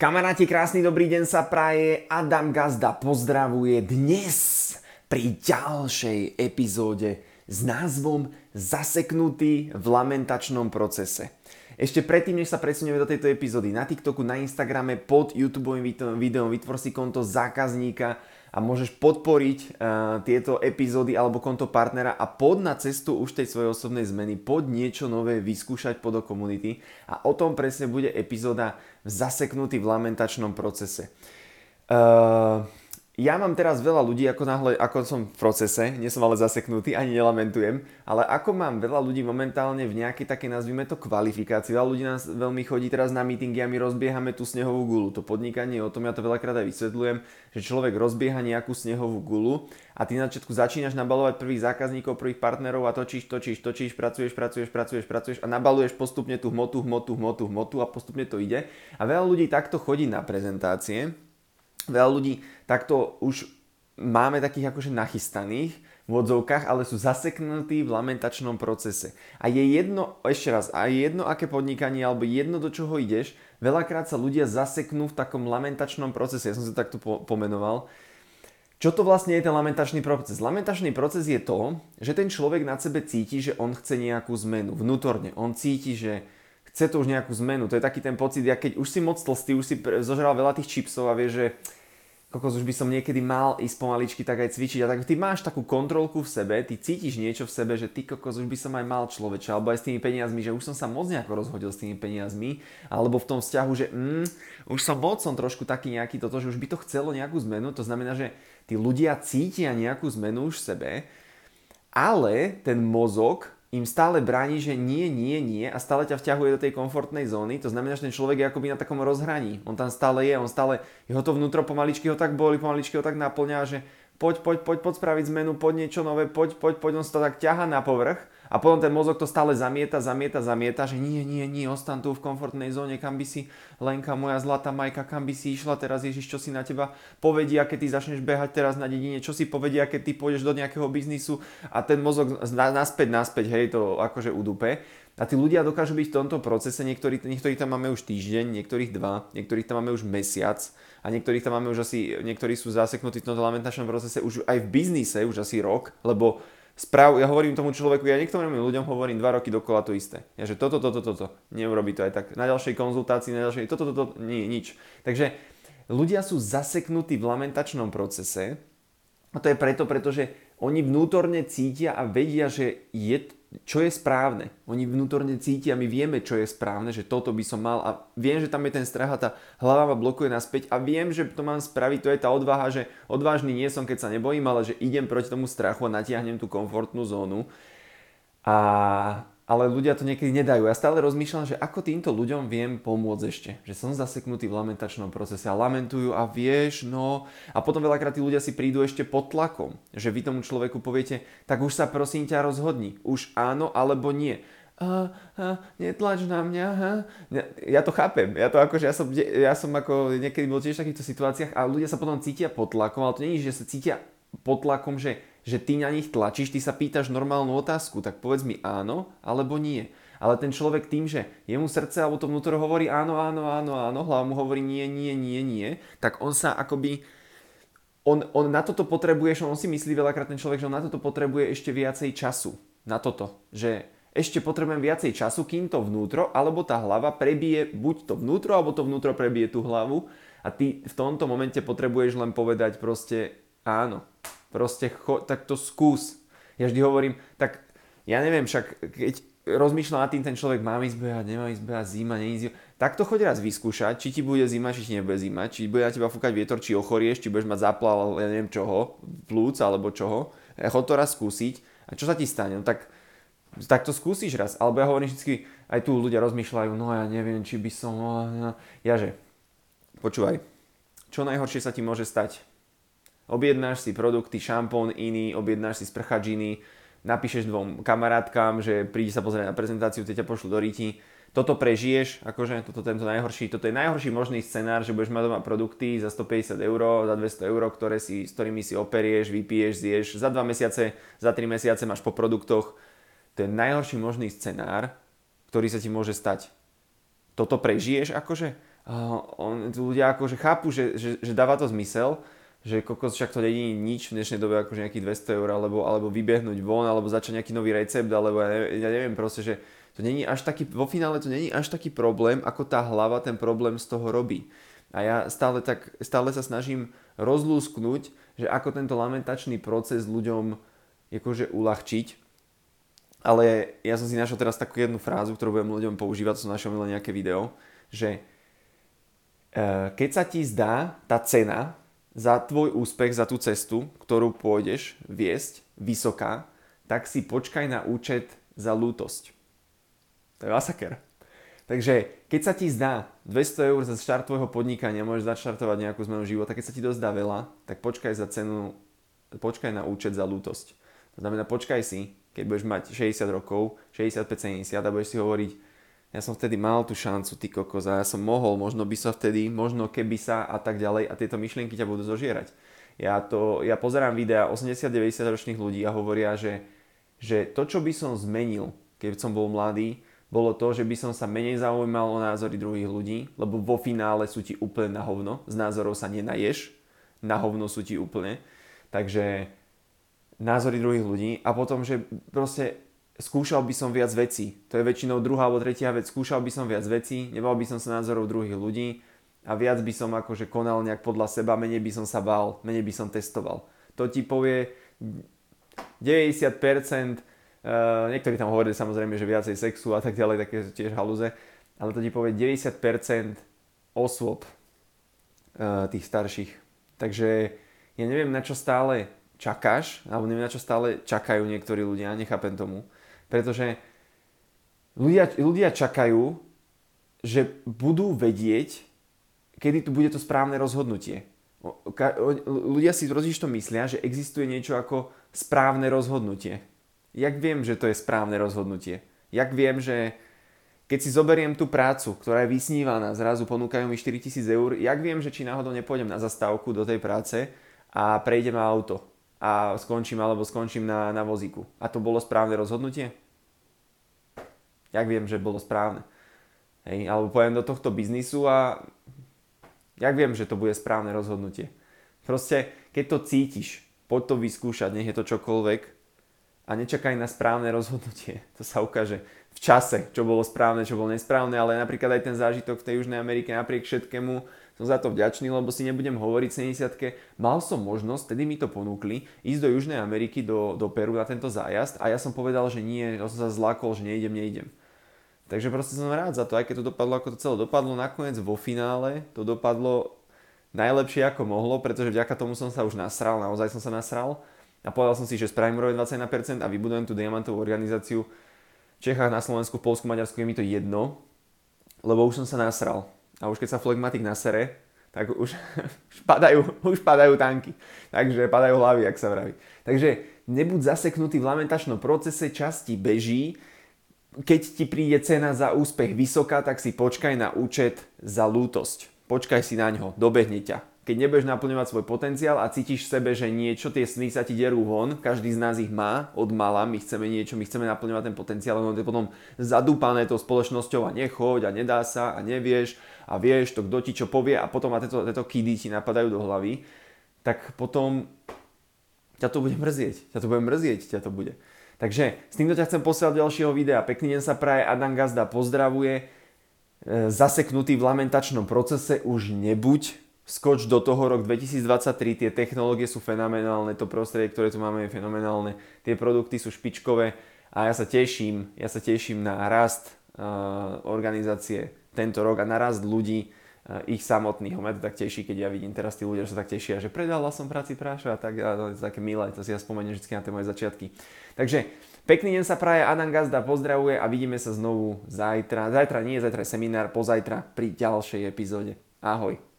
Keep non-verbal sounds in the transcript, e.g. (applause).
Kamaráti, krásny dobrý deň sa praje. Adam Gazda pozdravuje dnes pri ďalšej epizóde s názvom Zaseknutý v lamentačnom procese. Ešte predtým, než sa presunieme do tejto epizódy, na TikToku, na Instagrame, pod YouTube videom vytvor si konto zákazníka a môžeš podporiť uh, tieto epizódy alebo konto partnera a pod na cestu už tej svojej osobnej zmeny, pod niečo nové vyskúšať pod komunity a o tom presne bude epizóda zaseknutý v lamentačnom procese. Uh, ja mám teraz veľa ľudí, ako náhle, ako som v procese, nie som ale zaseknutý, ani nelamentujem, ale ako mám veľa ľudí momentálne v nejakej také, nazvime to, kvalifikácii. Veľa ľudí nás veľmi chodí teraz na meetingy a my rozbiehame tú snehovú gulu. To podnikanie, o tom ja to veľakrát aj vysvetľujem, že človek rozbieha nejakú snehovú gulu a ty na začiatku začínaš nabalovať prvých zákazníkov, prvých partnerov a točíš, točíš, točíš, pracuješ, pracuješ, pracuješ, pracuješ a nabaluješ postupne tú hmotu, hmotu, hmotu, hmotu a postupne to ide. A veľa ľudí takto chodí na prezentácie, veľa ľudí takto už máme takých akože nachystaných v odzovkách, ale sú zaseknutí v lamentačnom procese. A je jedno, ešte raz, a je jedno aké podnikanie alebo jedno do čoho ideš, veľakrát sa ľudia zaseknú v takom lamentačnom procese, ja som sa takto po- pomenoval. Čo to vlastne je ten lamentačný proces? Lamentačný proces je to, že ten človek na sebe cíti, že on chce nejakú zmenu vnútorne. On cíti, že chce to už nejakú zmenu. To je taký ten pocit, ja keď už si moc tlstý, už si zožral veľa tých čipsov a vieš, že kokos už by som niekedy mal ísť pomaličky tak aj cvičiť. A tak ty máš takú kontrolku v sebe, ty cítiš niečo v sebe, že ty kokos už by som aj mal človeča, alebo aj s tými peniazmi, že už som sa moc nejako rozhodil s tými peniazmi, alebo v tom vzťahu, že mm, už som moc som trošku taký nejaký toto, že už by to chcelo nejakú zmenu, to znamená, že tí ľudia cítia nejakú zmenu už v sebe, ale ten mozog im stále bráni, že nie, nie, nie a stále ťa vťahuje do tej komfortnej zóny. To znamená, že ten človek je akoby na takom rozhraní. On tam stále je, on stále, jeho to vnútro pomaličky ho tak boli, pomaličky ho tak naplňa, že poď, poď, poď, poď spraviť zmenu, poď niečo nové, poď, poď, poď, on sa to tak ťaha na povrch a potom ten mozog to stále zamieta, zamieta, zamieta, že nie, nie, nie, ostan tu v komfortnej zóne, kam by si, Lenka, moja zlatá majka, kam by si išla teraz, Ježiš, čo si na teba povedia, keď ty začneš behať teraz na dedine, čo si povedia, keď ty pôjdeš do nejakého biznisu a ten mozog naspäť, naspäť, hej, to akože udupe. A tí ľudia dokážu byť v tomto procese, niektorí, niektorí tam máme už týždeň, niektorých dva, niektorých tam máme už mesiac a niektorých tam máme už asi, niektorí sú zaseknutí v tomto lamentačnom procese už aj v biznise, už asi rok, lebo Sprav, ja hovorím tomu človeku, ja niektorým ľuďom hovorím dva roky dokola to isté. Ja, že toto, toto, toto, neurobi to aj tak. Na ďalšej konzultácii, na ďalšej, toto, toto, nie, nič. Takže ľudia sú zaseknutí v lamentačnom procese a to je preto, pretože oni vnútorne cítia a vedia, že je, čo je správne. Oni vnútorne cítia, my vieme, čo je správne, že toto by som mal a viem, že tam je ten strach a tá hlava ma blokuje naspäť a viem, že to mám spraviť, to je tá odvaha, že odvážny nie som, keď sa nebojím, ale že idem proti tomu strachu a natiahnem tú komfortnú zónu. A ale ľudia to niekedy nedajú. Ja stále rozmýšľam, že ako týmto ľuďom viem pomôcť ešte. Že som zaseknutý v lamentačnom procese a lamentujú a vieš, no... A potom veľakrát tí ľudia si prídu ešte pod tlakom. Že vy tomu človeku poviete, tak už sa prosím ťa rozhodni. Už áno alebo nie. A, a, netlač na mňa, ha? Ja to chápem, ja to akože, ja som, ja som ako niekedy bol tiež v takýchto situáciách a ľudia sa potom cítia pod tlakom, ale to nie je, že sa cítia pod tlakom, že že ty na nich tlačíš, ty sa pýtaš normálnu otázku, tak povedz mi áno alebo nie. Ale ten človek tým, že jemu srdce alebo to vnútro hovorí áno, áno, áno, áno, hlava mu hovorí nie, nie, nie, nie, tak on sa akoby on, on na toto potrebuje, on si myslí veľakrát ten človek, že on na toto potrebuje ešte viacej času. Na toto. Že ešte potrebujem viacej času, kým to vnútro, alebo tá hlava prebije buď to vnútro, alebo to vnútro prebije tú hlavu a ty v tomto momente potrebuješ len povedať proste áno. Proste cho, tak to skús. Ja vždy hovorím, tak ja neviem, však keď rozmýšľa nad tým ten človek, mám ísť behať, nemám ísť behať, zima, zima. Tak to choď raz vyskúšať, či ti bude zima, či ti nebude zima, či bude na teba fúkať vietor, či ochorieš, či budeš mať záplav, ja neviem čoho, plúc alebo čoho. Chod to raz skúsiť a čo sa ti stane? No tak, tak to skúsiš raz. Alebo ja hovorím vždy, aj tu ľudia rozmýšľajú, no ja neviem, či by som... No, no. Ja že, počúvaj, čo najhoršie sa ti môže stať? Objednáš si produkty, šampón iný, objednáš si sprchačiny, napíšeš dvom kamarátkam, že prídi sa pozrieť na prezentáciu, tie ťa pošlu do riti. Toto prežiješ, akože toto tento najhorší, toto je najhorší možný scenár, že budeš mať doma produkty za 150 eur, za 200 eur, ktoré si, s ktorými si operieš, vypiješ, zješ. Za 2 mesiace, za 3 mesiace máš po produktoch. To je najhorší možný scenár, ktorý sa ti môže stať. Toto prežiješ akože? uh, on, ľudia akože chápu, že, že, že dáva to zmysel, že kokos však to není nič v dnešnej dobe akože nejakých 200 eur alebo, alebo vybehnúť von alebo začať nejaký nový recept alebo ja neviem, ja neviem proste, že to není až taký, vo finále to není až taký problém, ako tá hlava ten problém z toho robí. A ja stále, tak, stále sa snažím rozlúsknuť, že ako tento lamentačný proces ľuďom akože uľahčiť. Ale ja som si našiel teraz takú jednu frázu, ktorú budem ľuďom používať, som našiel nejaké video, že e, keď sa ti zdá tá cena za tvoj úspech, za tú cestu, ktorú pôjdeš viesť, vysoká, tak si počkaj na účet za lútosť. To je masaker. Takže keď sa ti zdá 200 eur za štart tvojho podnikania, môžeš začartovať nejakú zmenu života, keď sa ti dosť dá veľa, tak počkaj za cenu, počkaj na účet za lútosť. To znamená, počkaj si, keď budeš mať 60 rokov, 65-70 a budeš si hovoriť, ja som vtedy mal tú šancu, ty kokos, ja som mohol, možno by sa vtedy, možno keby sa a tak ďalej a tieto myšlienky ťa budú zožierať. Ja, to, ja pozerám videa 80-90 ročných ľudí a hovoria, že, že to, čo by som zmenil, keď som bol mladý, bolo to, že by som sa menej zaujímal o názory druhých ľudí, lebo vo finále sú ti úplne na hovno, z názorov sa nenaješ, na hovno sú ti úplne. Takže názory druhých ľudí a potom, že proste skúšal by som viac vecí. To je väčšinou druhá alebo tretia vec. Skúšal by som viac vecí, nebal by som sa názorov druhých ľudí a viac by som akože konal nejak podľa seba, menej by som sa bál, menej by som testoval. To ti povie 90%, uh, niektorí tam hovorili samozrejme, že viacej sexu a tak ďalej, také tiež haluze, ale to ti povie 90% osôb uh, tých starších. Takže ja neviem, na čo stále čakáš, alebo neviem, na čo stále čakajú niektorí ľudia, nechápem tomu. Pretože ľudia, ľudia čakajú, že budú vedieť, kedy tu bude to správne rozhodnutie. Ľudia si totiž to myslia, že existuje niečo ako správne rozhodnutie. Jak viem, že to je správne rozhodnutie? Jak viem, že keď si zoberiem tú prácu, ktorá je vysnívaná, zrazu ponúkajú mi 4000 eur, jak viem, že či náhodou nepôjdem na zastávku do tej práce a prejdem auto a skončím alebo skončím na, na vozíku. A to bolo správne rozhodnutie? Jak viem, že bolo správne? Hej, alebo pojem do tohto biznisu a jak viem, že to bude správne rozhodnutie? Proste, keď to cítiš, poď to vyskúšať, nech je to čokoľvek a nečakaj na správne rozhodnutie. (laughs) To sa ukáže v čase, čo bolo správne, čo bolo nesprávne, ale napríklad aj ten zážitok v tej Južnej Amerike napriek všetkému som za to vďačný, lebo si nebudem hovoriť 70 mal som možnosť, tedy mi to ponúkli, ísť do Južnej Ameriky, do, do Peru na tento zájazd a ja som povedal, že nie, ja som sa zlákol, že neidem, neidem. Takže proste som rád za to, aj keď to dopadlo, ako to celé dopadlo, nakoniec vo finále to dopadlo najlepšie ako mohlo, pretože vďaka tomu som sa už nasral, naozaj som sa nasral. A povedal som si, že spravím úroveň 21% a vybudujem tú diamantovú organizáciu v Čechách, na Slovensku, v Polsku, Maďarsku, je mi to jedno, lebo už som sa nasral a už keď sa flegmatik nasere, tak už, (laughs) už, padajú, už padajú tanky. Takže padajú hlavy, ak sa vraví. Takže nebuď zaseknutý v lamentačnom procese, časti beží. Keď ti príde cena za úspech vysoká, tak si počkaj na účet za lútosť. Počkaj si na ňo, dobehne ťa keď nebudeš naplňovať svoj potenciál a cítiš v sebe, že niečo, tie sny sa ti derú von, každý z nás ich má od mala, my chceme niečo, my chceme naplňovať ten potenciál, ono je potom zadúpané tou spoločnosťou a nechoď a nedá sa a nevieš a vieš to, kto ti čo povie a potom a tieto, tieto kidy ti napadajú do hlavy, tak potom ťa to bude mrzieť, ťa to bude mrzieť, ťa to bude. Takže s týmto ťa chcem posielať ďalšieho videa. Pekný deň sa praje, Adam Gazda pozdravuje. E, zaseknutý v lamentačnom procese už nebuď, skoč do toho rok 2023, tie technológie sú fenomenálne, to prostredie, ktoré tu máme je fenomenálne, tie produkty sú špičkové a ja sa teším, ja sa teším na rast uh, organizácie tento rok a na rast ľudí, uh, ich samotných. Mňa to tak teší, keď ja vidím teraz tí ľudia, že sa tak tešia, že predala som práci práša a tak, a to je také milé, to si ja spomeniem vždy na tie moje začiatky. Takže pekný deň sa praje, Adam Gazda pozdravuje a vidíme sa znovu zajtra. Zajtra nie, zajtra je seminár, pozajtra pri ďalšej epizóde. Ahoj.